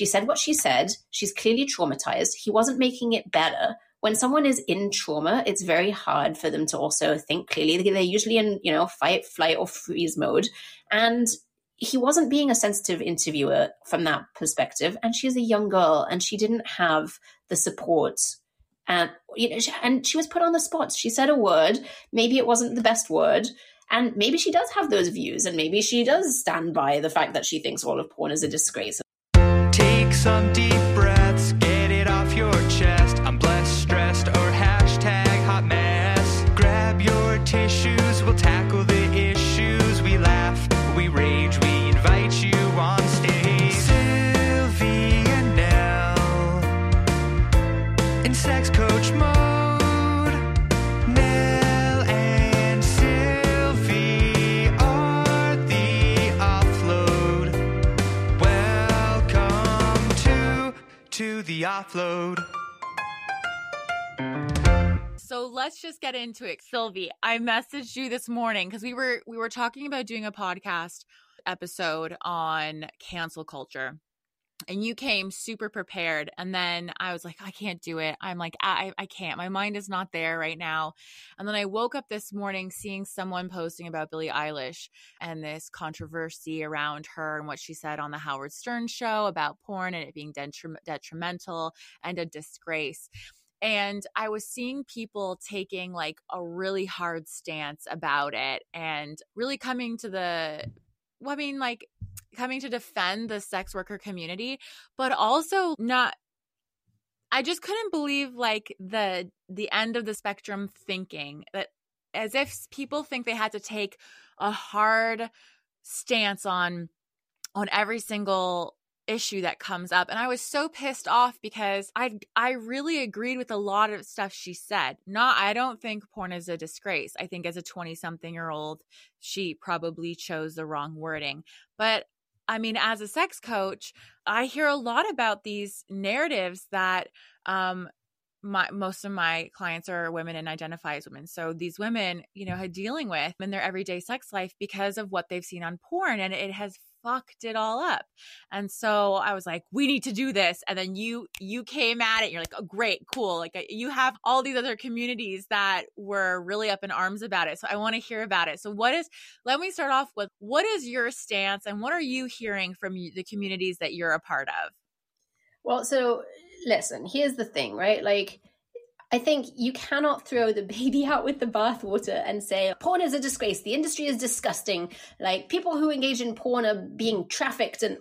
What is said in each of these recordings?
She said what she said. She's clearly traumatized. He wasn't making it better. When someone is in trauma, it's very hard for them to also think clearly. They're usually in, you know, fight, flight, or freeze mode. And he wasn't being a sensitive interviewer from that perspective. And she's a young girl and she didn't have the support. And, you know, and she was put on the spot. She said a word. Maybe it wasn't the best word. And maybe she does have those views, and maybe she does stand by the fact that she thinks all of porn is a disgrace. Some deep breaths, offload. So let's just get into it. Sylvie, I messaged you this morning because we were we were talking about doing a podcast episode on cancel culture. And you came super prepared. And then I was like, I can't do it. I'm like, I, I can't. My mind is not there right now. And then I woke up this morning seeing someone posting about Billie Eilish and this controversy around her and what she said on the Howard Stern show about porn and it being detrim- detrimental and a disgrace and I was seeing people taking like a really hard stance about it and really coming to the I mean like coming to defend the sex worker community, but also not I just couldn't believe like the the end of the spectrum thinking that as if people think they had to take a hard stance on on every single issue that comes up and I was so pissed off because I I really agreed with a lot of stuff she said. Not I don't think porn is a disgrace. I think as a 20 something year old she probably chose the wrong wording. But I mean as a sex coach, I hear a lot about these narratives that um my most of my clients are women and identify as women. So these women, you know, are dealing with in their everyday sex life because of what they've seen on porn and it has fucked it all up. And so I was like, we need to do this. And then you you came at it. You're like, oh great, cool. Like uh, you have all these other communities that were really up in arms about it. So I want to hear about it. So what is let me start off with what is your stance and what are you hearing from the communities that you're a part of? Well, so listen, here's the thing, right? Like, I think you cannot throw the baby out with the bathwater and say porn is a disgrace. The industry is disgusting. Like people who engage in porn are being trafficked. And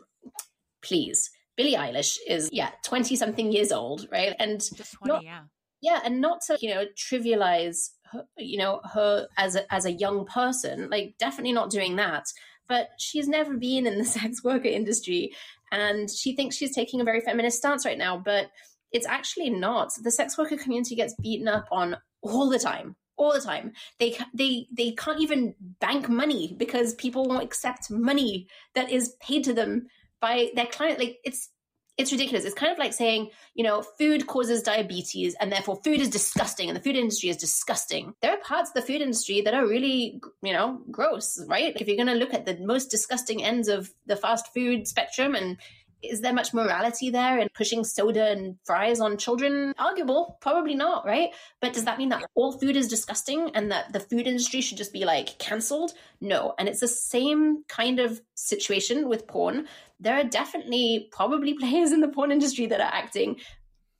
please, Billie Eilish is yeah twenty something years old, right? And Just 20, not, yeah. yeah, and not to you know trivialize her, you know her as a, as a young person. Like definitely not doing that. But she's never been in the sex worker industry, and she thinks she's taking a very feminist stance right now. But it's actually not. The sex worker community gets beaten up on all the time. All the time, they they they can't even bank money because people won't accept money that is paid to them by their client. Like it's it's ridiculous. It's kind of like saying, you know, food causes diabetes and therefore food is disgusting and the food industry is disgusting. There are parts of the food industry that are really, you know, gross, right? If you're going to look at the most disgusting ends of the fast food spectrum and is there much morality there in pushing soda and fries on children? Arguable, probably not, right? But does that mean that all food is disgusting and that the food industry should just be like cancelled? No. And it's the same kind of situation with porn. There are definitely probably players in the porn industry that are acting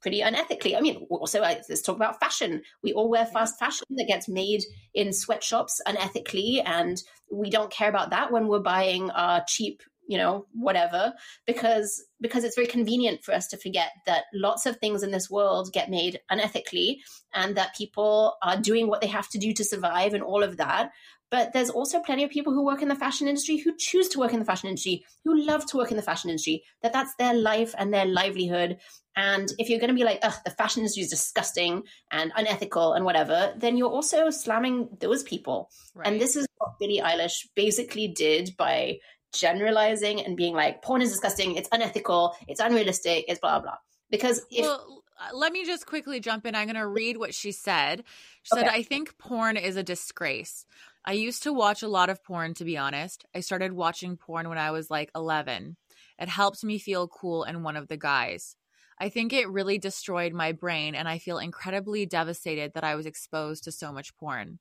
pretty unethically. I mean, also let's talk about fashion. We all wear fast fashion that gets made in sweatshops unethically, and we don't care about that when we're buying our cheap you know whatever because because it's very convenient for us to forget that lots of things in this world get made unethically and that people are doing what they have to do to survive and all of that but there's also plenty of people who work in the fashion industry who choose to work in the fashion industry who love to work in the fashion industry that that's their life and their livelihood and if you're going to be like, ugh, the fashion industry is disgusting and unethical and whatever, then you're also slamming those people. Right. And this is what Billie Eilish basically did by generalizing and being like, porn is disgusting, it's unethical, it's unrealistic, it's blah, blah. Because if. well, uh, let me just quickly jump in. I'm going to read what she said. She said, I think porn is a disgrace. I used to watch a lot of porn, to be honest. I started watching porn when I was like 11. It helped me feel cool and one of the guys. I think it really destroyed my brain, and I feel incredibly devastated that I was exposed to so much porn.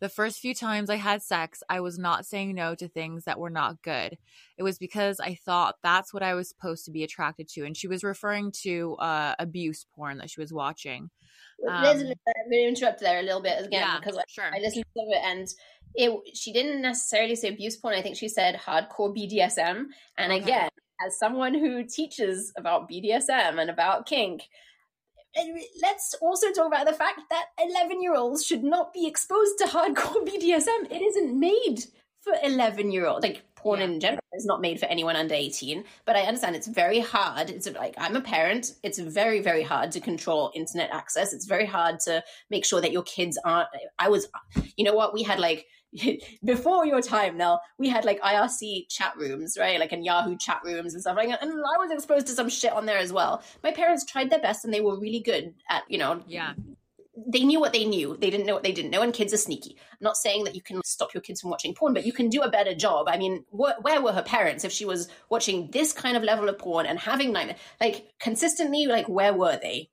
The first few times I had sex, I was not saying no to things that were not good. It was because I thought that's what I was supposed to be attracted to. And she was referring to uh, abuse porn that she was watching. Um, I'm going to interrupt there a little bit again yeah, because I, sure. I listened to it and it. She didn't necessarily say abuse porn. I think she said hardcore BDSM. And Okay. again, as someone who teaches about BDSM and about kink, let's also talk about the fact that 11 year olds should not be exposed to hardcore BDSM. It isn't made for 11 year olds. Like porn Yeah. in general is not made for anyone under 18, but I understand it's very hard. It's like I'm a parent. It's very, very hard to control internet access. It's very hard to make sure that your kids aren't. I was, you know what? We had like, before your time, now we had like IRC chat rooms, right? Like in Yahoo chat rooms and stuff like that. And I was exposed to some shit on there as well. My parents tried their best and they were really good at, you know, Yeah. they knew what they knew. They didn't know what they didn't know, and kids are sneaky. I'm not saying that you can stop your kids from watching porn, but you can do a better job. I mean, wh- where were her parents if she was watching this kind of level of porn and having nightmare? Like consistently, like where were they?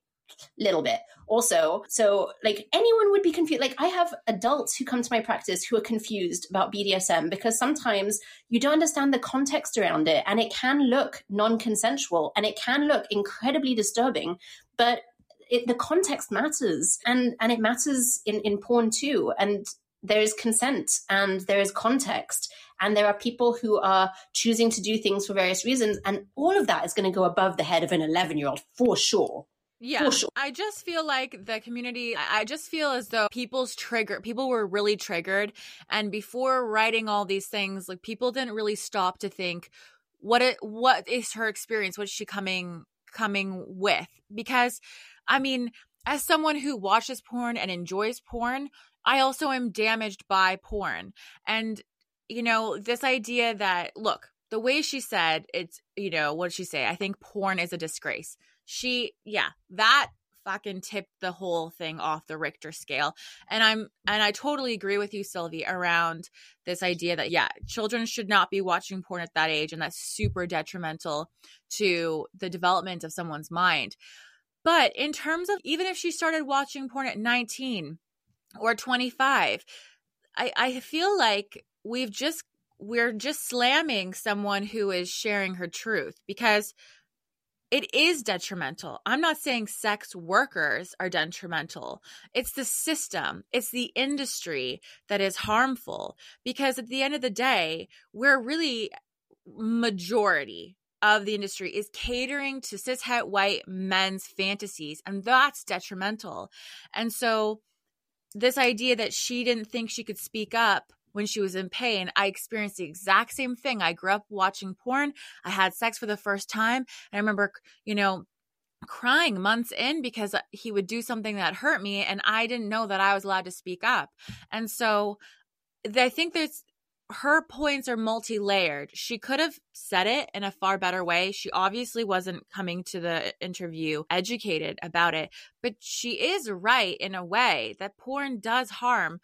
Little bit. Also, so like anyone would be confused. Like I have adults who come to my practice who are confused about BDSM because sometimes you don't understand the context around it, and it can look non-consensual and it can look incredibly disturbing. But it, the context matters and and it matters in in porn too and there is consent and there is context and there are people who are choosing to do things for various reasons and all of that is going to go above the head of an 11 year old for sure Yeah. Sure. I just feel like the community, I I just feel as though people's trigger, people were really triggered. And before writing all these things, like people didn't really stop to think, what it, what is her experience? What's she coming, coming with? Because, I mean, as someone who watches porn and enjoys porn, I also am damaged by porn. And, you know, this idea that, look, the way she said it's, you know, what did she say? I think porn is a disgrace. She, yeah, that fucking tipped the whole thing off the Richter scale. And I'm, and I totally agree with you, Sylvie, around this idea that, yeah, children should not be watching porn at that age. And that's super detrimental to the development of someone's mind. But in terms of even if she started watching porn at 19 or 25, I, I feel like we've just we're just slamming someone who is sharing her truth because it is detrimental. I'm not saying sex workers are detrimental. It's the system, it's the industry that is harmful because at the end of the day, we're really majority of the industry is catering to cishet white men's fantasies and that's detrimental. And so this idea that she didn't think she could speak up when she was in pain, I experienced the exact same thing. I grew up watching porn. I had sex for the first time. And I remember, you know, crying months in because uh, he would do something that hurt me and I didn't know that I was allowed to speak up. And so I think there's her points are multi-layered. She could have said it in a far better way. She obviously wasn't coming to the uh, interview educated about it, but she is right in a way that porn does harm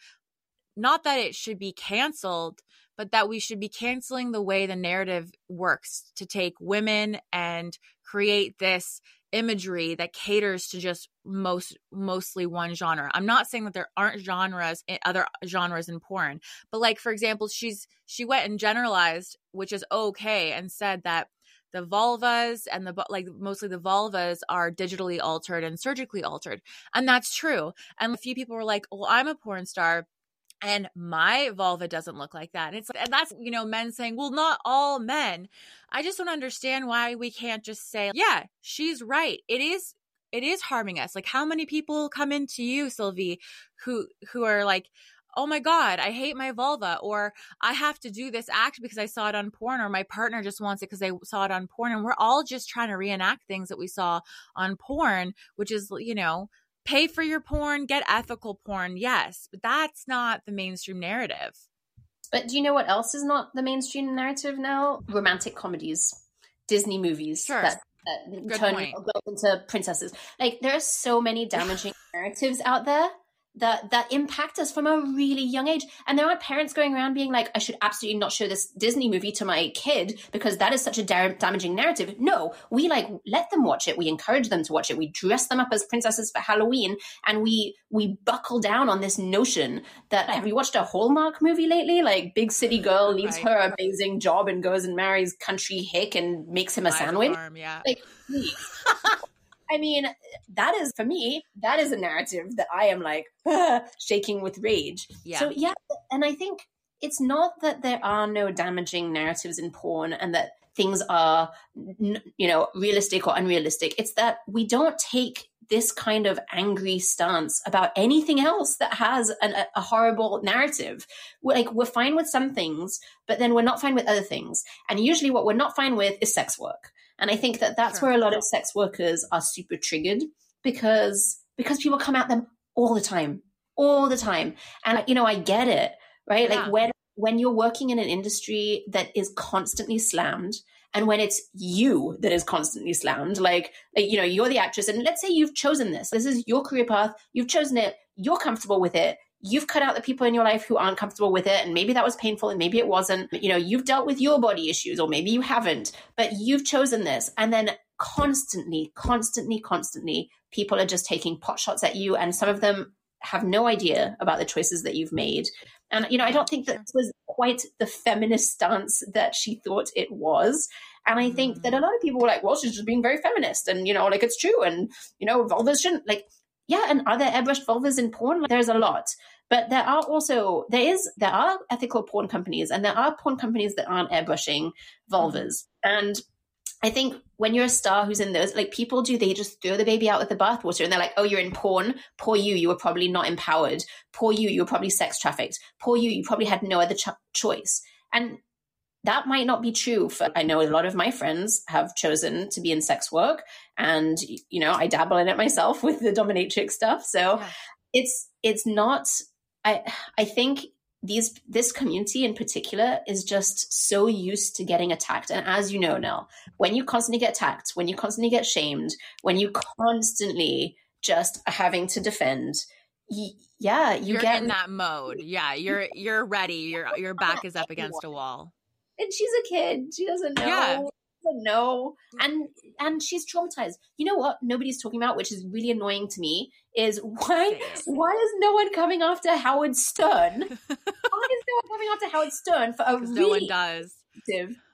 not that it should be canceled, but that we should be canceling the way the narrative works to take women and create this imagery that caters to just most mostly one genre. I'm not saying that there aren't genres in other genres in porn, but like for example, she's she went and generalized, which is okay, and said that the vulvas and the like mostly the vulvas are digitally altered and surgically altered. And that's true. And a few people were like, "Well, I'm a porn star and my vulva doesn't look like that. And it's and that's you know men saying, well, not all men. I just don't understand why we can't just say, yeah, she's right. It is it is harming us. Like how many people come into you, Sylvie, who who are like, oh my god, I hate my vulva, or I have to do this act because I saw it on porn, or my partner just wants it because they saw it on porn, and we're all just trying to reenact things that we saw on porn, which is you know pay for your porn, get ethical porn, yes, but that's not the mainstream narrative. But do you know what else is not the mainstream narrative now? Romantic comedies, Disney movies Sure. that, that turn girls into princesses. Like there are so many damaging narratives out there that that impact us from a really young age. And there aren't parents going around being like, I should absolutely not show this Disney movie to my kid because that is such a da- damaging narrative. No, we like let them watch it. We encourage them to watch it. We dress them up as princesses for Halloween, and we we buckle down on this notion that have you watched a Hallmark movie lately? Like Big City Girl leaves right. her amazing job and goes and marries country hick and makes him a sandwich. Farm, yeah. Like, I mean, that is for me, that is a narrative that I am like ah, shaking with rage. Yeah. So yeah, and I think it's not that there are no damaging narratives in porn and that things are you know realistic or unrealistic. It's that we don't take this kind of angry stance about anything else that has an, a, a horrible narrative. We're like we're fine with some things, but then we're not fine with other things. And usually, what we're not fine with is sex work. And I think that that's sure. where a lot of sex workers are super triggered because because people come at them all the time, all the time. And you know, I get it, right? Yeah. Like when when you're working in an industry that is constantly slammed and when it's you that is constantly slammed like, like you know you're the actress and let's say you've chosen this this is your career path you've chosen it you're comfortable with it you've cut out the people in your life who aren't comfortable with it and maybe that was painful and maybe it wasn't. You know you've dealt with your body issues or maybe you haven't but you've chosen this. And then constantly constantly constantly people are just taking pot shots at you and some of them have no idea about the choices that you've made. And you know i don't think that this was quite the feminist stance that she thought it was. And I think that a lot of people were like, well, she's just being very feminist and, you know, like it's true. And, you know, vulvas shouldn't like, yeah, and are there airbrushed vulvas in porn? There's a lot. But there are also there is there are ethical porn companies and there are porn companies that aren't airbrushing vulvas. Mm-hmm. And I think when you're a star who's in those, like people do, they just throw the baby out with the bathwater and they're like, oh, you're in porn. Poor you, you were probably not empowered. Poor you, you were probably sex trafficked. Poor you, you probably had no other ch- choice. And that might not be true for i know a lot of my friends have chosen to be in sex work and you know i dabble in it myself with the dominatrix stuff so yeah. it's it's not i i think these this community in particular is just so used to getting attacked and as you know now when you constantly get attacked when you constantly get shamed when you constantly just having to defend yeah you you're get in that mode yeah you're you're ready your your back is up against a wall and she's a kid. She doesn't know. Yeah. Doesn't know. Mm. And and she's traumatized. You know what nobody's talking about, which is really annoying to me, is why why is no one coming after Howard Stern? why is no one coming after Howard Stern for a really no one does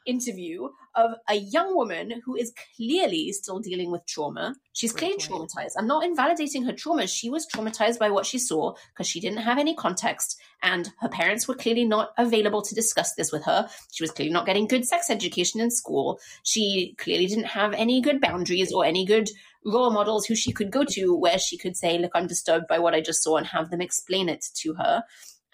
interview of a young woman who is clearly still dealing with trauma. She's clearly traumatized. I'm not invalidating her trauma. She was traumatized by what she saw because she didn't have any context and her parents were clearly not available to discuss this with her. She was clearly not getting good sex education in school. She clearly didn't have any good boundaries or any good role models who she could go to where she could say, Look, I'm disturbed by what I just saw and have them explain it to her.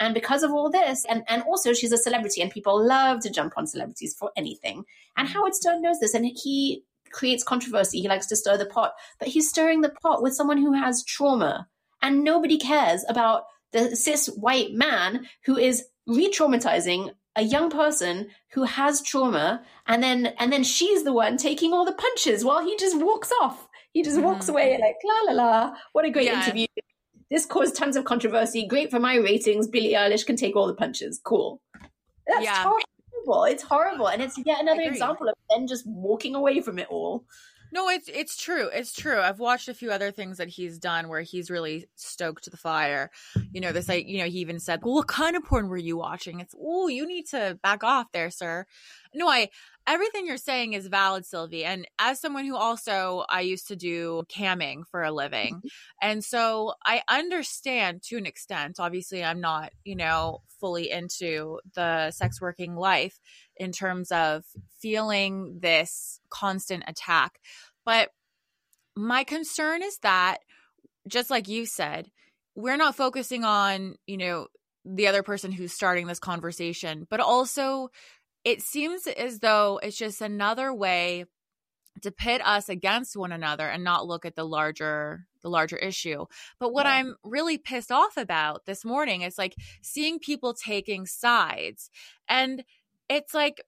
And because of all this, and, and also she's a celebrity and people love to jump on celebrities for anything. And mm. Howard Stern knows this and he creates controversy. He likes to stir the pot, but he's stirring the pot with someone who has trauma. And nobody cares about the cis white man who is re-traumatizing a young person who has trauma and then and then she's the one taking all the punches while he just walks off he just walks mm-hmm. away like la la la what a great yeah. interview this caused tons of controversy. Great for my ratings. Billie Eilish can take all the punches. Cool. That's yeah. horrible. It's horrible. And it's yet another example of Ben just walking away from it all. No, it's it's true. It's true. I've watched a few other things that he's done where he's really stoked the fire. You know, this like you know, he even said, Well, what kind of porn were you watching? It's oh, you need to back off there, sir. No, I everything you're saying is valid, Sylvie. And as someone who also I used to do camming for a living. Mm-hmm. And so I understand to an extent. Obviously, I'm not, you know, fully into the sex working life in terms of feeling this constant attack. But my concern is that just like you said, we're not focusing on, you know, the other person who's starting this conversation, but also it seems as though it's just another way to pit us against one another and not look at the larger the larger issue. But what yeah. I'm really pissed off about this morning is like seeing people taking sides. And it's like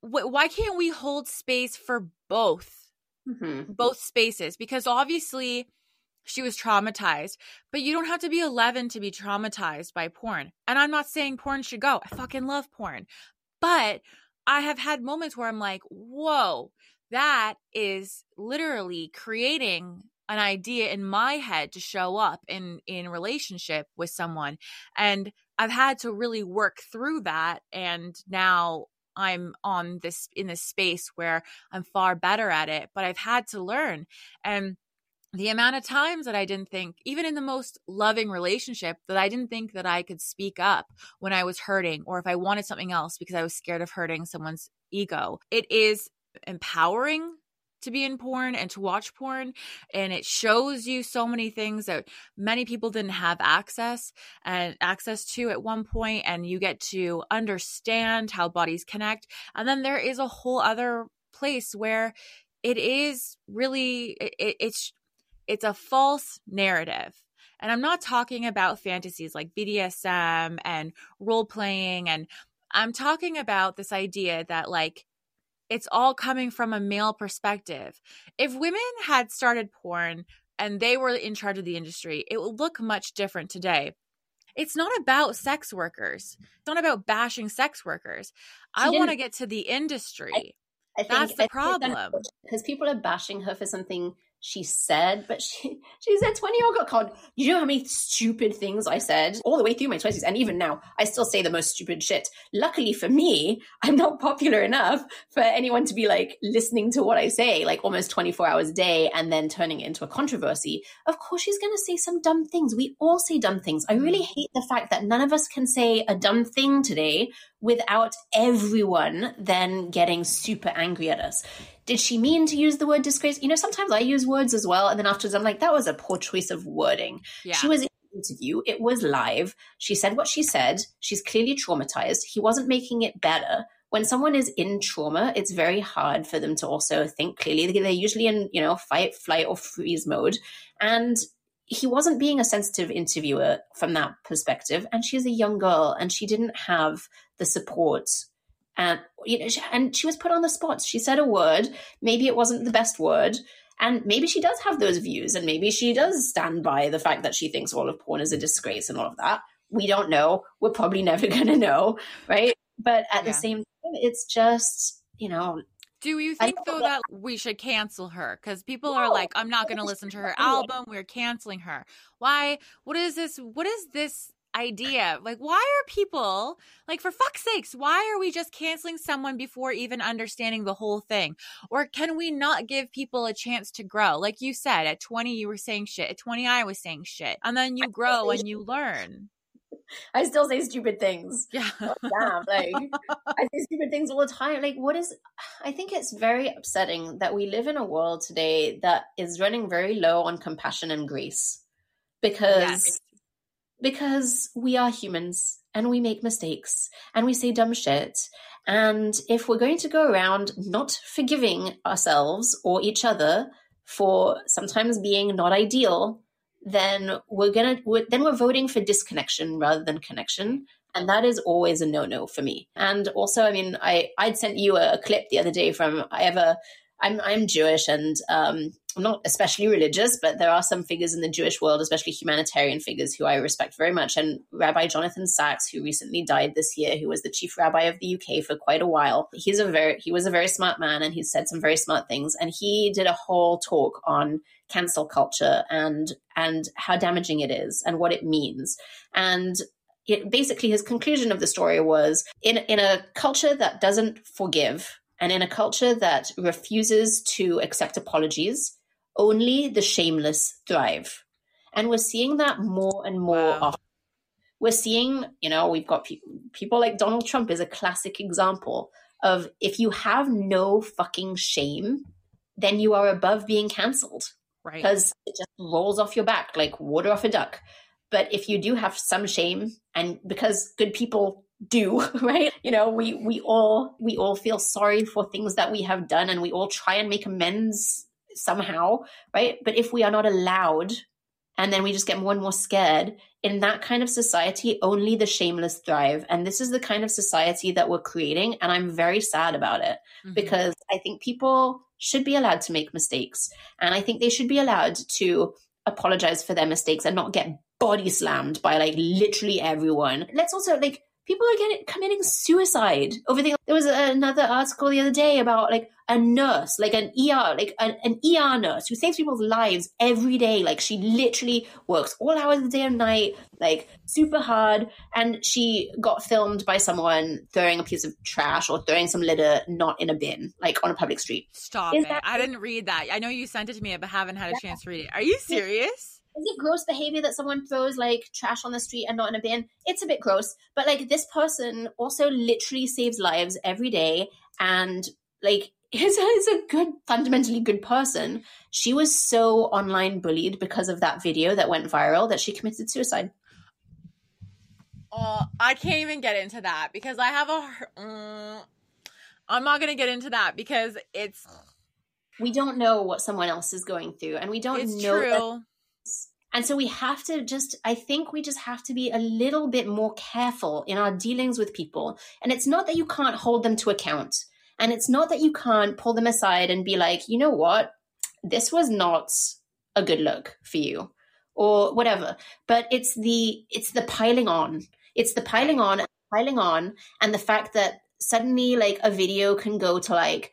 wh- why can't we hold space for both? Mm-hmm. Both spaces because obviously she was traumatized. But you don't have to be 11 to be traumatized by porn. And I'm not saying porn should go. I fucking love porn. But I have had moments where I'm like, whoa, that is literally creating an idea in my head to show up in in relationship with someone and i've had to really work through that and now i'm on this in this space where i'm far better at it but i've had to learn and the amount of times that I didn't think, even in the most loving relationship, that I didn't think that I could speak up when I was hurting or if I wanted something else because I was scared of hurting someone's ego. It is empowering to be in porn and to watch porn and it shows you so many things that many people didn't have access and access to at one point and you get to understand how bodies connect and then there is a whole other place where it is really it, it's it's a false narrative. And I'm not talking about fantasies like BDSM and role playing. And I'm talking about this idea that, like, it's all coming from a male perspective. If women had started porn and they were in charge of the industry, it would look much different today. It's not about sex workers. It's not about bashing sex workers. I want to get to the industry. I, I think, That's the problem. Because people are bashing her for something she said, but she she said 20 year old got called. You know how many stupid things I said all the way through my 20s, and even now I still say the most stupid shit. Luckily for me, I'm not popular enough for anyone to be like listening to what I say like almost 24 hours a day and then turning it into a controversy. Of course, she's gonna say some dumb things. We all say dumb things. I really mm. hate the fact that none of us can say a dumb thing today without everyone then getting super angry at us did she mean to use the word disgrace? You know, sometimes I use words as well. And then afterwards, I'm like, that was a poor choice of wording. Yeah. She was in an interview, it was live. She said what she said. She's clearly traumatized. He wasn't making it better. When someone is in trauma, it's very hard for them to also think clearly. They're usually in, you know, fight, flight, or freeze mode. And he wasn't being a sensitive interviewer from that perspective. And she's a young girl and she didn't have the support and you know, and she was put on the spot. She said a word, maybe it wasn't the best word, and maybe she does have those views, and maybe she does stand by the fact that she thinks all of porn is a disgrace and all of that. We don't know. We're probably never going to know, right? But at yeah. the same time, it's just you know. Do you think though that we should cancel her? Because people no, are like, I'm not going to listen to her album. We're canceling her. Why? What is this? What is this idea. Like, why are people, like, for fuck's sakes, why are we just canceling someone before even understanding the whole thing? Or can we not give people a chance to grow? Like you said, at 20, you were saying shit. At 20, I was saying shit. And then you grow and you learn. I still say stupid things. Yeah. Oh, damn. Like, I say stupid things all the time. Like, what is, I think it's very upsetting that we live in a world today that is running very low on compassion and grace because because we are humans and we make mistakes and we say dumb shit. And if we're going to go around not forgiving ourselves or each other for sometimes being not ideal, then we're gonna we're, then we're voting for disconnection rather than connection. And that is always a no-no for me. And also i mean i i'd sent you a, clip the other day from i a i'm i'm jewish and um Not especially religious, but there are some figures in the Jewish world, especially humanitarian figures, who I respect very much. And Rabbi Jonathan Sacks, who recently died this year, who was the chief rabbi of the UK for quite a while, he's a very he was a very smart man, and he said some very smart things. And he did a whole talk on cancel culture and and how damaging it is and what it means. And it, basically, his conclusion of the story was in in a culture that doesn't forgive. And in a culture that refuses to accept apologies, only the shameless thrive. And we're seeing that more and more wow. often. We're seeing, you know, we've got pe- people like Donald Trump is a classic example of if you have no fucking shame, then you are above being canceled. Right. Because it just rolls off your back like water off a duck. But if you do have some shame, and because good people do right you know we we all we all feel sorry for things that we have done and we all try and make amends somehow, right? But if we are not allowed and then we just get more and more scared, in that kind of society, only the shameless thrive. And this is the kind of society that we're creating. And I'm very sad about it mm-hmm. because I think people should be allowed to make mistakes. And I think they should be allowed to apologize for their mistakes and not get body slammed by like literally everyone. Let's also like people are getting committing suicide over things. There was another article the other day about like a nurse, like an ER, like an, an ER nurse who saves people's lives every day. Like she literally works all hours of the day and night, like super hard. And she got filmed by someone throwing a piece of trash or throwing some litter not in a bin, like on a public street. Stop Is it. That- I didn't read that. I know you sent it to me, but haven't had a chance to read it. Are you serious? Is it gross behavior that someone throws like trash on the street and not in a bin? It's a bit gross, but like this person also literally saves lives every day and like is a, is a good fundamentally good person. She was so online bullied because of that video that went viral that she committed suicide. Oh, I can't even get into that because I have a. Um, I'm not going to get into that because it's. We don't know what someone else is going through, and we don't it's know. And so we have to just, I think we just have to be a little bit more careful in our dealings with people. And it's not that you can't hold them to account. And it's not that you can't pull them aside and be like, you know what? This was not a good look for you or whatever. But it's the, it's the piling on. It's the piling on, piling on. And the fact that suddenly like a video can go to like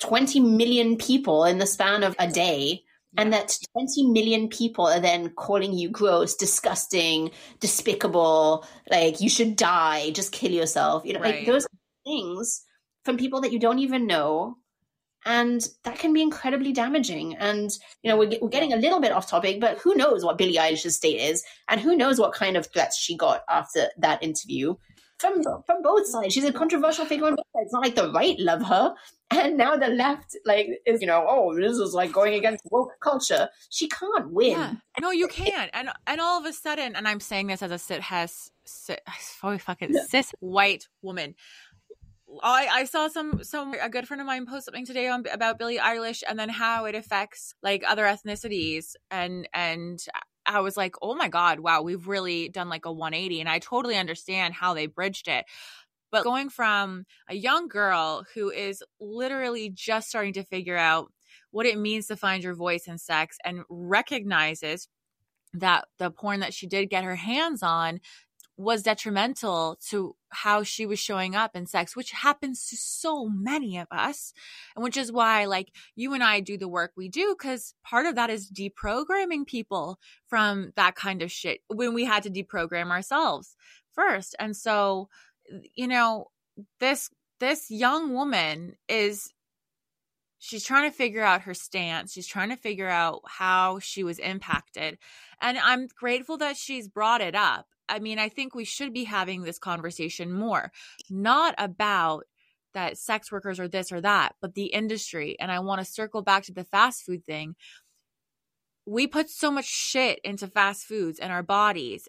20 million people in the span of a day and that 20 million people are then calling you gross, disgusting, despicable, like you should die, just kill yourself. You know, right. like those things from people that you don't even know. And that can be incredibly damaging. And, you know, we're, we're getting a little bit off topic, but who knows what Billie Eilish's state is and who knows what kind of threats she got after that interview from from both sides. She's a controversial figure on both sides. It's not like the right love her and now the left like is you know oh this is like going against woke culture she can't win yeah. no you can't and and all of a sudden and i'm saying this as a sit has sit oh, fucking yeah. cis white woman I, I saw some some a good friend of mine post something today on about Billie Eilish and then how it affects like other ethnicities and and I was like, oh my God, wow, we've really done like a 180. And I totally understand how they bridged it. But going from a young girl who is literally just starting to figure out what it means to find your voice in sex and recognizes that the porn that she did get her hands on was detrimental to how she was showing up in sex, which happens to so many of us. And which is why, like, you and I do the work we do, because part of that is deprogramming people from that kind of shit when we had to deprogram ourselves first. And so, you know, this this young woman is she's trying to figure out her stance. She's trying to figure out how she was impacted. And I'm grateful that she's brought it up. I mean, I think we should be having this conversation more, not about that sex workers are this or that, but the industry. And I want to circle back to the fast food thing. We put so much shit into fast foods and our bodies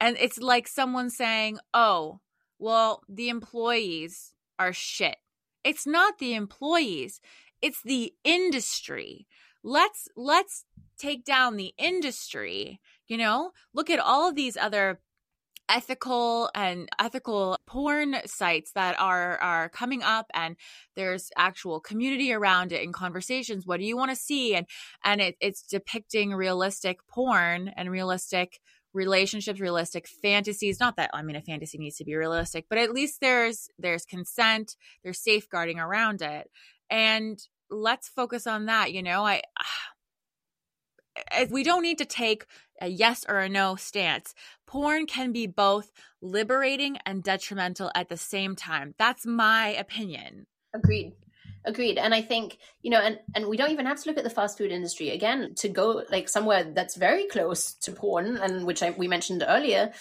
and it's like someone saying, oh, well, the employees are shit. It's not the employees, it's the industry. Let's let's take down the industry, you know? Look at all of these other ethical and ethical porn sites that are are coming up and there's actual community around it and conversations. What do you want to see? And and it, it's depicting realistic porn and realistic relationships realistic fantasies. Not that i mean a fantasy needs to be realistic but at least there's there's consent there's safeguarding around it. And let's focus on that you know? I we don't need to take a yes or a no stance. Porn can be both liberating and detrimental at the same time. That's my opinion. Agreed. Agreed. And i think you know and and we don't even have to look at the fast food industry. Again to go like somewhere that's very close to porn and which I, we mentioned earlier.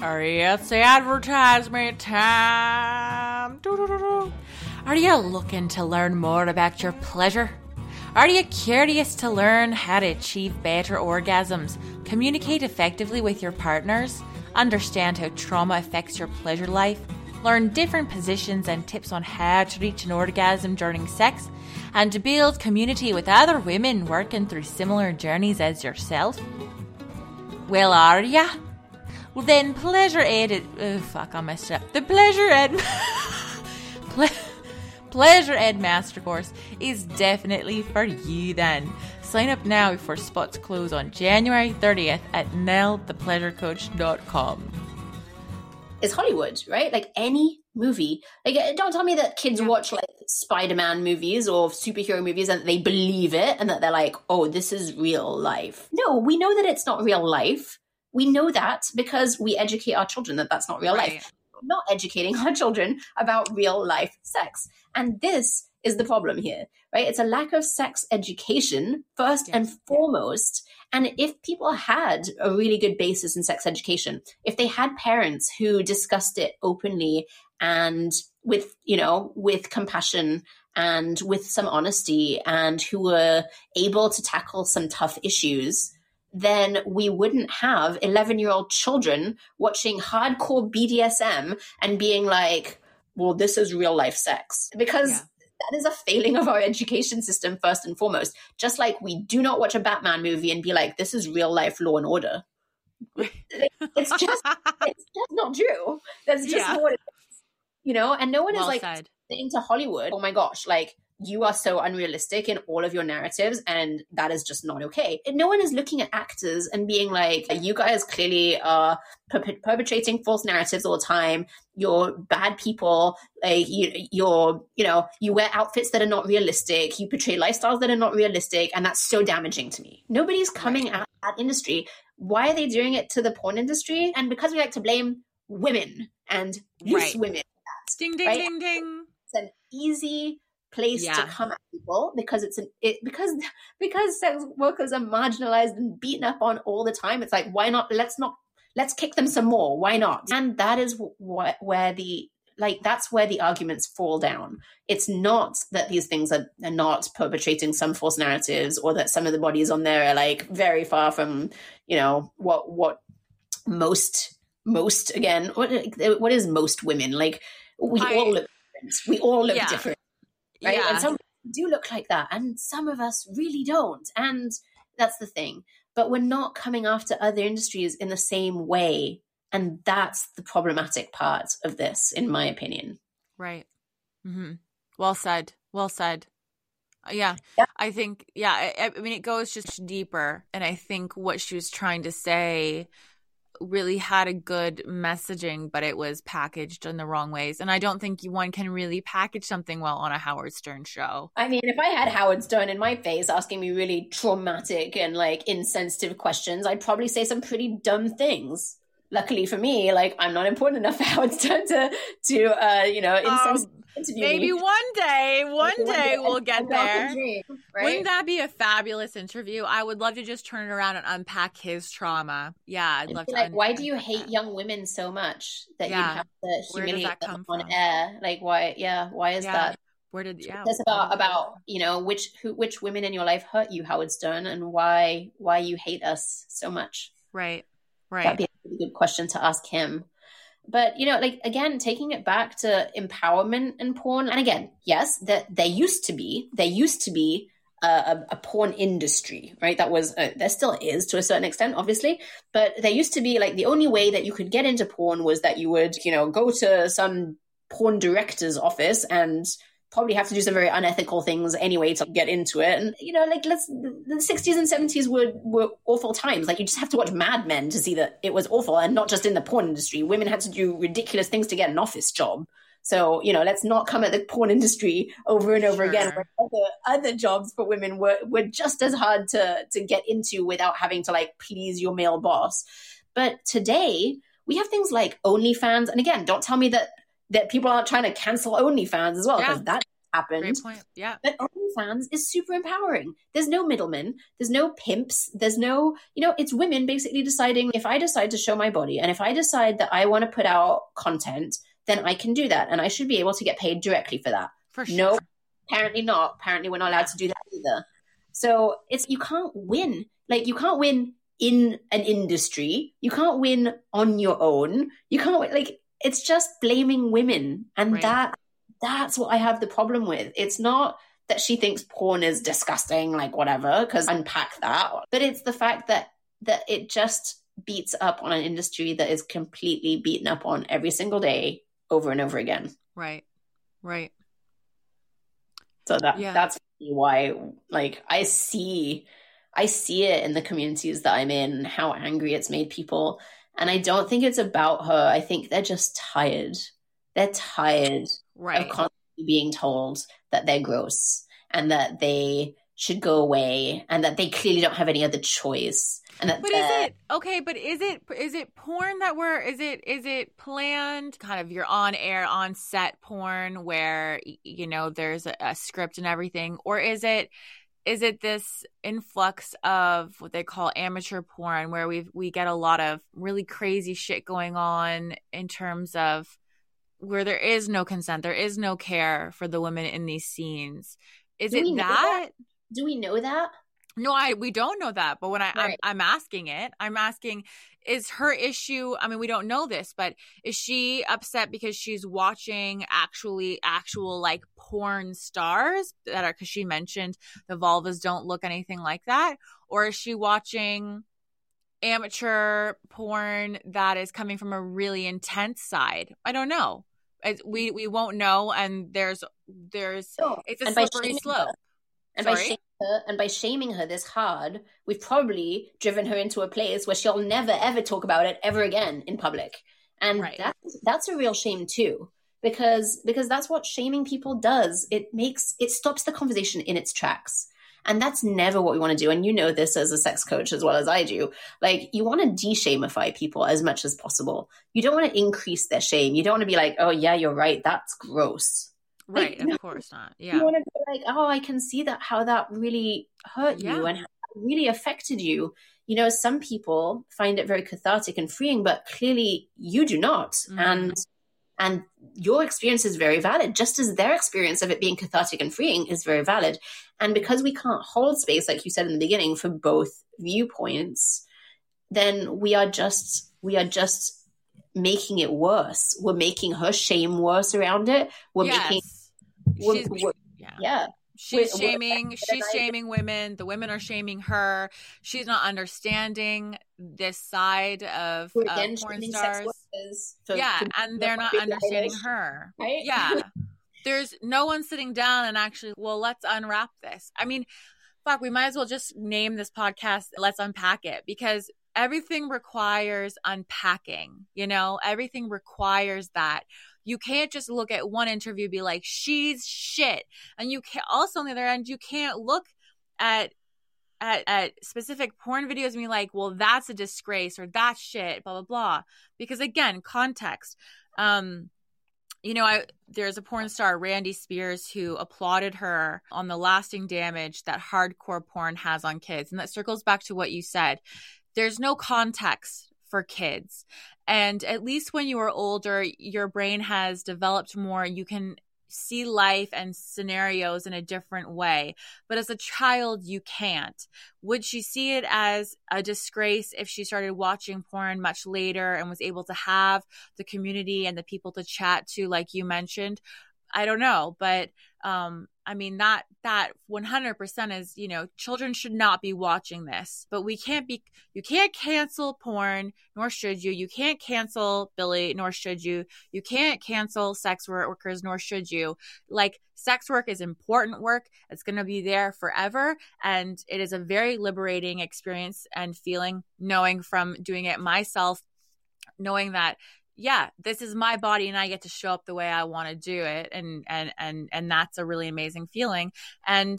Are it's the advertisement time. Are you looking to learn more about your pleasure are you curious to learn how to achieve better orgasms communicate effectively with your partners understand how trauma affects your pleasure life learn different positions and tips on how to reach an orgasm during sex, and to build community with other women working through similar journeys as yourself? Well, are ya? Well, then, pleasure aided. Oh, fuck, I messed up. The pleasure ed. Ple- Pleasure Ed Master Course is definitely for you then. Sign up now before spots close on January 30th at nellthepleasurecoach.com. It's Hollywood, right? Like any movie. Like, uh, don't tell me that kids watch like Spider-Man movies or superhero movies and they believe it and that they're like, "Oh, this is real life." No, we know that it's not real life. We know that because we educate our children that that's not real Right. life. Not educating our children about real life sex. And this is the problem here, right? It's a lack of sex education first and Yes. foremost. And if people had a really good basis in sex education, if they had parents who discussed it openly and with, you know, with compassion and with some honesty and who were able to tackle some tough issues, then we wouldn't have 11 year old children watching hardcore BDSM and being like, well, this is real life sex. Because Yeah. that is a failing of our education system, first and foremost. Just like we do not watch a Batman movie and be like, this is real life law and order. It's just, it's just not true. That's just Yeah. what it is. You know, and no one well is like said. saying Hollywood, oh my gosh, like you are so unrealistic in all of your narratives, and that is just not okay. And no one is looking at actors and being like, you guys clearly are per- perpetrating false narratives all the time. You're bad people. Like you, you're, you know, you wear outfits that are not realistic. You portray lifestyles that are not realistic, and that's so damaging to me. Nobody's coming at that industry. Why are they doing it to the porn industry? And because we like to blame women and loose Right. women Ding ding right? ding ding. it's an easy place to come at people because it's an it because because sex workers are marginalized and beaten up on all the time. It's like why not let's not let's kick them some more. Why not? And that is wh- where the like that's where the arguments fall down. It's not that these things are, are not perpetrating some false narratives or that some of the bodies on there are like very far from you know what what most most again what what is most women? Like we I- all look different. We all look Yeah. different right Yeah. and some do look like that and some of us really don't and that's the thing but we're not coming after other industries in the same way and that's the problematic part of this in my opinion Right. hmm Well said. Well said. Uh, Yeah. Yeah. I think, yeah, I, I mean, it goes just deeper. And I think what she was trying to say really had a good messaging, but it was packaged in the wrong ways. And I don't think one can really package something well on a Howard Stern show. I mean, if I had Howard Stern in my face asking me really traumatic and like insensitive questions, I'd probably say some pretty dumb things. Luckily for me, like I'm not important enough for Howard Stern to to uh, you know insensitive Um, Maybe me. one day, one Maybe day we'll get I got the there. dream, right? Wouldn't that be a fabulous interview? I would love to just turn it around and unpack his trauma. Yeah, I'd And love to. like, un- why do you hate that. young women so much that Yeah. you have to humiliate them on from? air? Like, why? Yeah, why is Yeah. that? Where did yeah? That's about about you know which who which women in your life hurt you, Howard Stern, and why why you hate us so much. Right, right, That'd be a good question to ask him. But you know, like again, taking it back to empowerment and porn, and again, yes, that there used to be there used to be a, a, a porn industry, right? That was uh, there still is to a certain extent, obviously, but there used to be like the only way that you could get into porn was that you would you know go to some porn director's office and probably have to do some very unethical things anyway to get into it. And you know, like let's the sixties and seventies were were awful times. Like you just have to watch Mad Men to see that it was awful, and not just in the porn industry. Women had to do ridiculous things to get an office job. So you know, let's not come at the porn industry over and over again. Where other other jobs for women were were just as hard to to get into without having to like please your male boss. But today we have things like OnlyFans, and again, don't tell me that that people aren't trying to cancel OnlyFans as well because Yeah. that happened. great point. Yeah, But OnlyFans is super empowering. There's no middlemen. There's no pimps. There's no, you know, it's women basically deciding if I decide to show my body and if I decide that I want to put out content, then I can do that. And I should be able to get paid directly for that. for sure. No, apparently not. Apparently we're not allowed to do that either. So it's, you can't win. Like you can't win in an industry. You can't win on your own. You can't win, like, it's just blaming women. And Right. that, that's what I have the problem with. It's not that she thinks porn is disgusting, like whatever, because unpack that. But it's the fact that, that it just beats up on an industry that is completely beaten up on every single day over and over again. Right, right. So that Yeah. that's why like I see I see it in the communities that I'm in, how angry it's made people. And I don't think it's about her. I think they're just tired. They're tired Right. of constantly being told that they're gross and that they should go away and that they clearly don't have any other choice. And that But is it okay? But is it is it porn that we're is it is it planned kind of your on air on set porn where you know there's a, a script and everything, or is it is it this influx of what they call amateur porn where we we get a lot of really crazy shit going on in terms of where there is no consent, there is no care for the women in these scenes. Is Do it know that? do we know that? No, I we don't know that. But when I Right. I'm, I'm asking it, I'm asking, is her issue? I mean, we don't know this, but is she upset because she's watching actually actual like porn stars that are because she mentioned the vulvas don't look anything like that, or is she watching? amateur porn that is coming from a really intense side i don't know It's- we we won't know and there's there's it's a slippery slope her- And by Sorry? shaming her, and by shaming her this hard, we've probably driven her into a place where she'll never ever talk about it ever again in public. And Right. that's that's a real shame too. Because because that's what shaming people does. It makes it stops the conversation in its tracks. And that's never what we want to do. And you know this as a sex coach as well as I do. Like you want to de-shamify people as much as possible. You don't want to increase their shame. You don't want to be like, oh yeah, you're right, that's gross. Right no. of course not Yeah. You yeah want to be like, oh, I can see that how that really hurt you and how really affected you. You know, some people find it very cathartic and freeing, but clearly you do not. Mhm. And and your experience is very valid, just as their experience of it being cathartic and freeing is very valid. And because we can't hold space, like you said in the beginning, for both viewpoints, then we are just we are just making it worse. We're making her shame worse around it. We're making yes we're- she's we're- yeah. yeah. she's we're- shaming we're- she's shaming women the women are shaming her. She's not understanding this side of, of again porn stars. yeah and they're not understanding Eilish, her. Right? yeah. There's no one sitting down and actually well let's unwrap this. I mean fuck we might as well just name this podcast let's unpack it because everything requires unpacking you know? Everything requires that you can't just look at one interview be like she's shit and you can't also on the other end you can't look at at, at specific porn videos and be like well that's a disgrace or that's shit blah blah blah because again context um you know, I there's a porn star, Randy Spears, who applauded her on the lasting damage that hardcore porn has on kids. And that circles back to what you said. There's no context for kids. And at least when you are older, your brain has developed more. You can see life and scenarios in a different way. But as a child, you can't. Would she see it as a disgrace if she started watching porn much later and was able to have the community and the people to chat to, like you mentioned? I don't know, but um, I mean that that 100% is you know children should not be watching this, but we can't be you can't cancel porn, nor should you. You can't cancel Billie, nor should you. You can't cancel sex workers, nor should you. Like sex work is important work. It's going to be there forever, and it is a very liberating experience and feeling knowing from doing it myself, knowing that yeah this is my body and i get to show up the way i want to do it. And and and and that's a really amazing feeling. And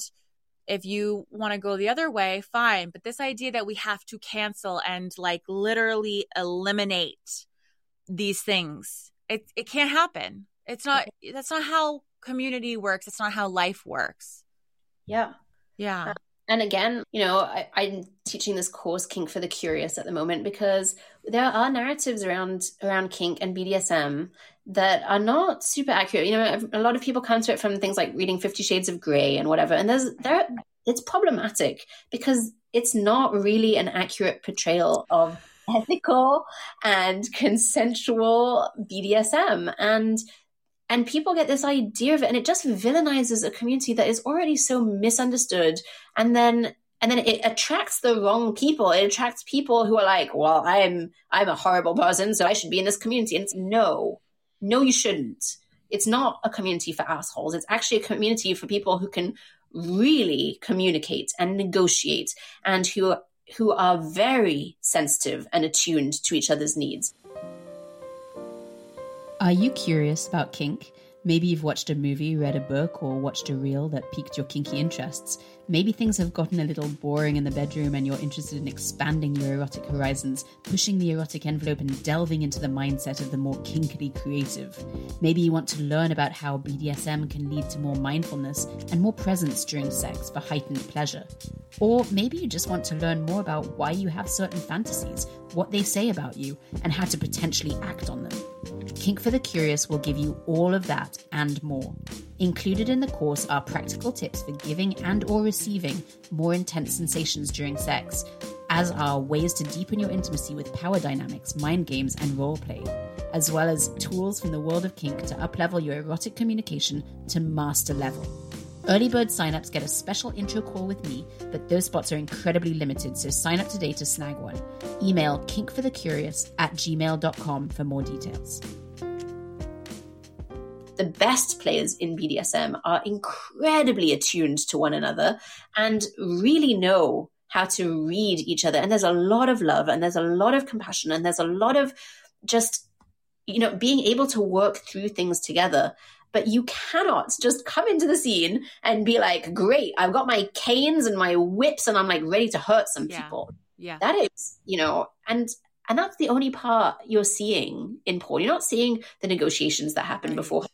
if you want to go the other way fine. But this idea that we have to cancel and like literally eliminate these things it it can't happen. It's not that's not how community works. It's not how life works. Yeah. yeah uh, And again, you know, I, I'm teaching this course, Kink for the Curious, at the moment because there are narratives around around kink and BDSM that are not super accurate. You know, a lot of people come to it from things like reading Fifty Shades of Grey and whatever, and there's there it's problematic because it's not really an accurate portrayal of ethical and consensual BDSM and and people get this idea of it and it just villainizes a community that is already so misunderstood and then and then it attracts the wrong people it attracts people who are like well i'm i'm a horrible person so i should be in this community and it's no no you shouldn't it's not a community for assholes. It's actually a community for people who can really communicate and negotiate and who who are very sensitive and attuned to each other's needs. Are you curious about kink? Maybe you've watched a movie, read a book, or watched a reel that piqued your kinky interests. Maybe things have gotten a little boring in the bedroom and you're interested in expanding your erotic horizons, pushing the erotic envelope and delving into the mindset of the more kinkily creative. Maybe you want to learn about how BDSM can lead to more mindfulness and more presence during sex for heightened pleasure. Or maybe you just want to learn more about why you have certain fantasies, what they say about you, and how to potentially act on them. Kink for the Curious will give you all of that and more. Included in the course are practical tips for giving and or receiving more intense sensations during sex, as are ways to deepen your intimacy with power dynamics, mind games, and roleplay, as well as tools from the world of kink to uplevel your erotic communication to master level. Early bird signups get a special intro call with me, but those spots are incredibly limited, so sign up today to snag one. Email kinkforthecurious at gmail.com for more details the best players in BDSM are incredibly attuned to one another and really know how to read each other. And there's a lot of love and there's a lot of compassion and there's a lot of just, you know, being able to work through things together. But you cannot just come into the scene and be like, great, I've got my canes and my whips and I'm like ready to hurt some Yeah. people. Yeah. That is, you know, and and that's the only part you're seeing in porn. You're not seeing the negotiations that happened Right. before.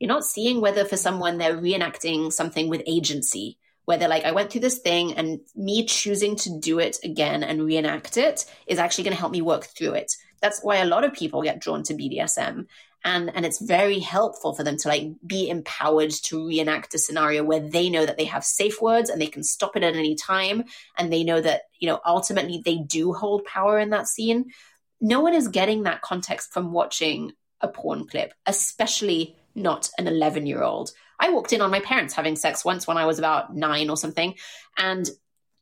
You're not seeing whether for someone they're reenacting something with agency, where they're like, I went through this thing and me choosing to do it again and reenact it is actually going to help me work through it. That's why a lot of people get drawn to BDSM. And, and it's very helpful for them to like be empowered to reenact a scenario where they know that they have safe words and they can stop it at any time and they know that you know ultimately they do hold power in that scene. No one is getting that context from watching a porn clip especially not an 11 year old i walked in on my parents having sex once when i was about 9 or something and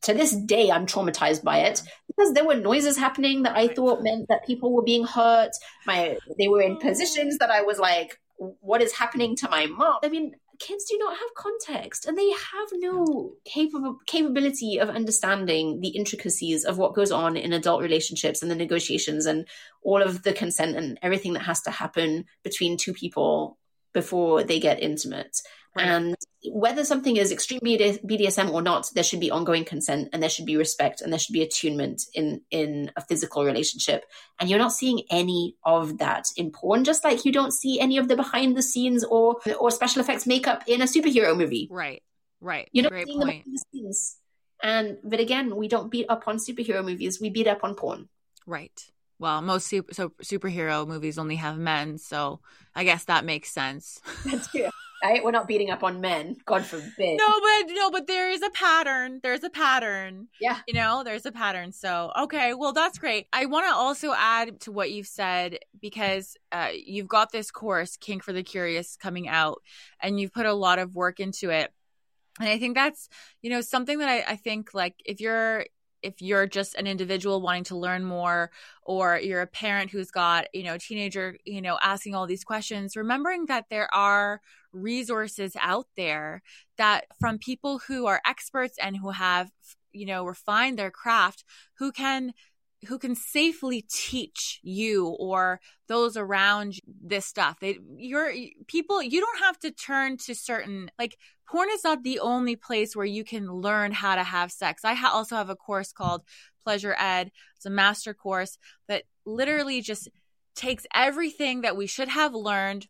to this day i'm traumatized by it. Mm. Because there were noises happening that i thought meant that people were being hurt. My they were in positions that i was like what is happening to my mom? I mean kids do not have context and they have no capable capability of understanding the intricacies of what goes on in adult relationships and the negotiations and all of the consent and everything that has to happen between two people before they get intimate. Right. and whether something is extreme BDSM or not, there should be ongoing consent and there should be respect and there should be attunement in in a physical relationship. And you're not seeing any of that in porn, just like you don't see any of the behind the scenes or or special effects makeup in a superhero movie. Right. Right. You're not Great seeing the point. behind the scenes. And but again, we don't beat up on superhero movies. We beat up on porn. Right. Well, most super, so superhero movies only have men, so I guess that makes sense. That's true. Right? We're not beating up on men. God forbid. no, but no, but there is a pattern. There's a pattern. Yeah. You know, there's a pattern. So, okay, well, that's great. I want to also add to what you've said because uh, you've got this course, Kink for the Curious, coming out, and you've put a lot of work into it. And I think that's, you know, something that I, I think like if you're if you're just an individual wanting to learn more or you're a parent who's got you know a teenager you know asking all these questions remembering that there are resources out there that from people who are experts and who have you know refined their craft who can who can safely teach you or those around this stuff they you're people you don't have to turn to certain like porn is not the only place where you can learn how to have sex i ha- also have a course called pleasure ed it's a master course that literally just takes everything that we should have learned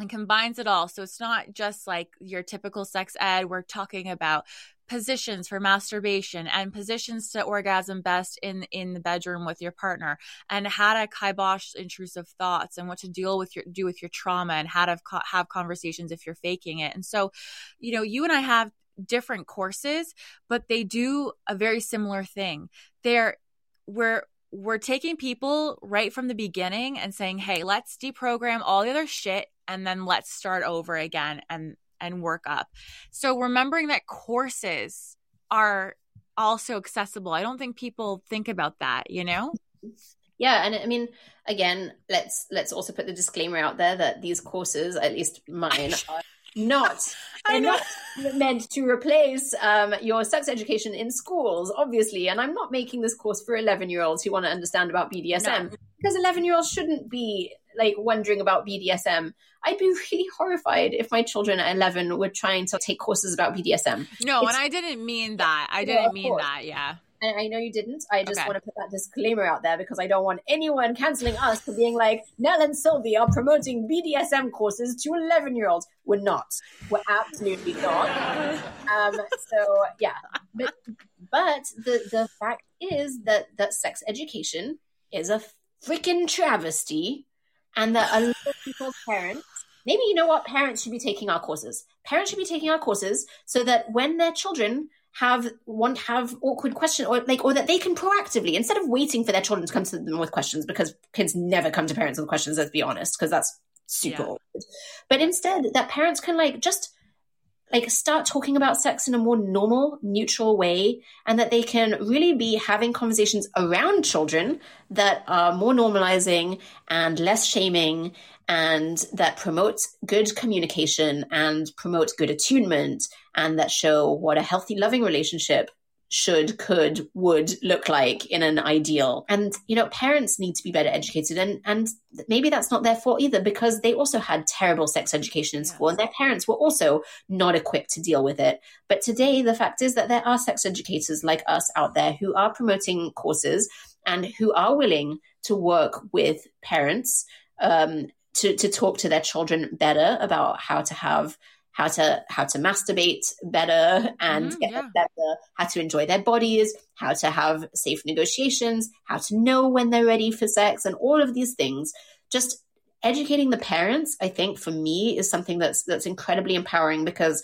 and combines it all. So it's not just like your typical sex ed. We're talking about positions for masturbation and positions to orgasm best in in the bedroom with your partner and how to kibosh intrusive thoughts and what to deal with your do with your trauma and how to co- have conversations if you're faking it. And so, you know, you and I have different courses, but they do a very similar thing. They're we're we're taking people right from the beginning and saying, "Hey, let's deprogram all the other shit and then let's start over again and and work up." So remembering that courses are also accessible. I don't think people think about that, you know? Yeah, and I mean, again, let's let's also put the disclaimer out there that these courses, at least mine, are not they're not meant to replace um, your sex education in schools, obviously. And I'm not making this course for 11 year olds who want to understand about BDSM No. because 11 year olds shouldn't be like wondering about BDSM. I'd be really horrified if my children at 11 were trying to take courses about BDSM. No, It's- and I didn't mean that. I didn't of mean course. that. Yeah. And I know you didn't. I just Okay. want to put that disclaimer out there because I don't want anyone canceling us for being like, Nell and Sylvie are promoting BDSM courses to 11 year olds. We're not. We're absolutely not. Um, so, yeah. But, but the, the fact is that, that sex education is a freaking travesty and that a lot of people's parents maybe you know what parents should be taking our courses parents should be taking our courses so that when their children have want have awkward question or like or that they can proactively instead of waiting for their children to come to them with questions because kids never come to parents with questions let's be honest because that's super Yeah. awkward but instead that parents can like just like start talking about sex in a more normal neutral way and that they can really be having conversations around children that are more normalizing and less shaming and that promotes good communication and promotes good attunement and that show what a healthy loving relationship should could would look like in an ideal. And you know parents need to be better educated and and maybe that's not their fault either because they also had terrible sex education in school and their parents were also not equipped to deal with it. But today the fact is that there are sex educators like us out there who are promoting courses and who are willing to work with parents um, to to talk to their children better about how to have how to how to masturbate better and Mhm, get yeah. better, how to enjoy their bodies, how to have safe negotiations, how to know when they're ready for sex, and all of these things. Just educating the parents, I think, for me, is something that's that's incredibly empowering because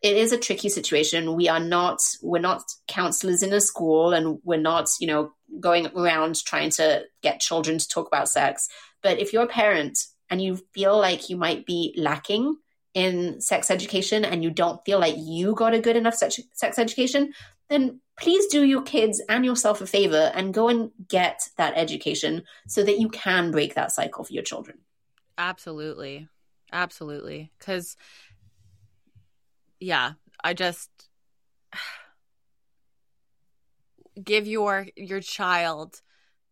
it is a tricky situation. We are not we're not counselors in a school, and we're not you know going around trying to get children to talk about sex. But if you're a parent and you feel like you might be lacking in sex education and you don't feel like you got a good enough sex, sex education, then please do your kids and yourself a favor and go and get that education so that you can break that cycle for your children. Absolutely. Absolutely. Cuz yeah, I just give your your child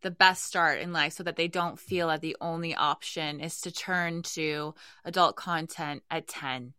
the best start in life so that they don't feel that the only option is to turn to adult content at 10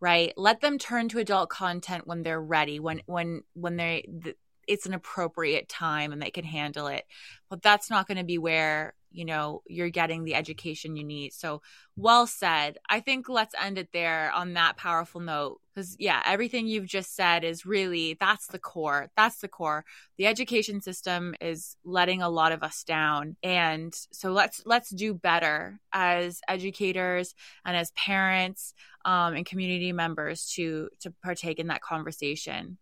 right? Let them turn to adult content when they're ready when when when they th- it's an appropriate time and they can handle it. But that's not going to be where you know you're getting the education you need. So well said. I think let's end it there on that powerful note because yeah everything you've just said is really that's the core that's the core. The education system is letting a lot of us down. And so let's let's do better as educators and as parents um, and community members to to partake in that conversation.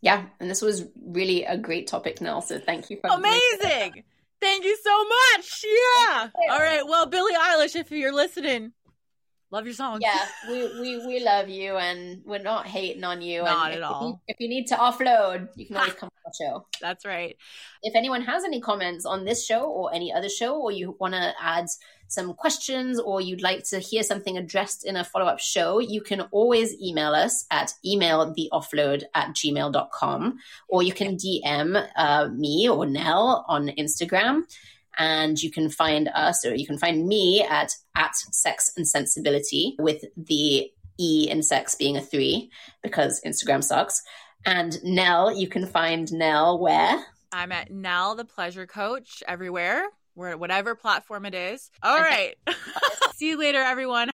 Yeah, and this was really a great topic, Nell. So thank you for amazing thank you so much yeah all right well billie eilish if you're listening love your song. Yeah, we, we, we love you and we're not hating on you. Not and at if all. You, if you need to offload, you can always come on the show. that's right if anyone has any comments on this show or any other show, or you want to add some questions, or you'd like to hear something addressed in a follow up show, you can always email us at emailtheoffload at gmail.com, or you can DM uh, me or Nell on Instagram. And you can find us, or you can find me at at Sex and Sensibility with the E in sex being a three because Instagram sucks. And Nell, you can find Nell where? i'm at nell the pleasure coach everywhere where whatever platform it is. All right. See you later everyone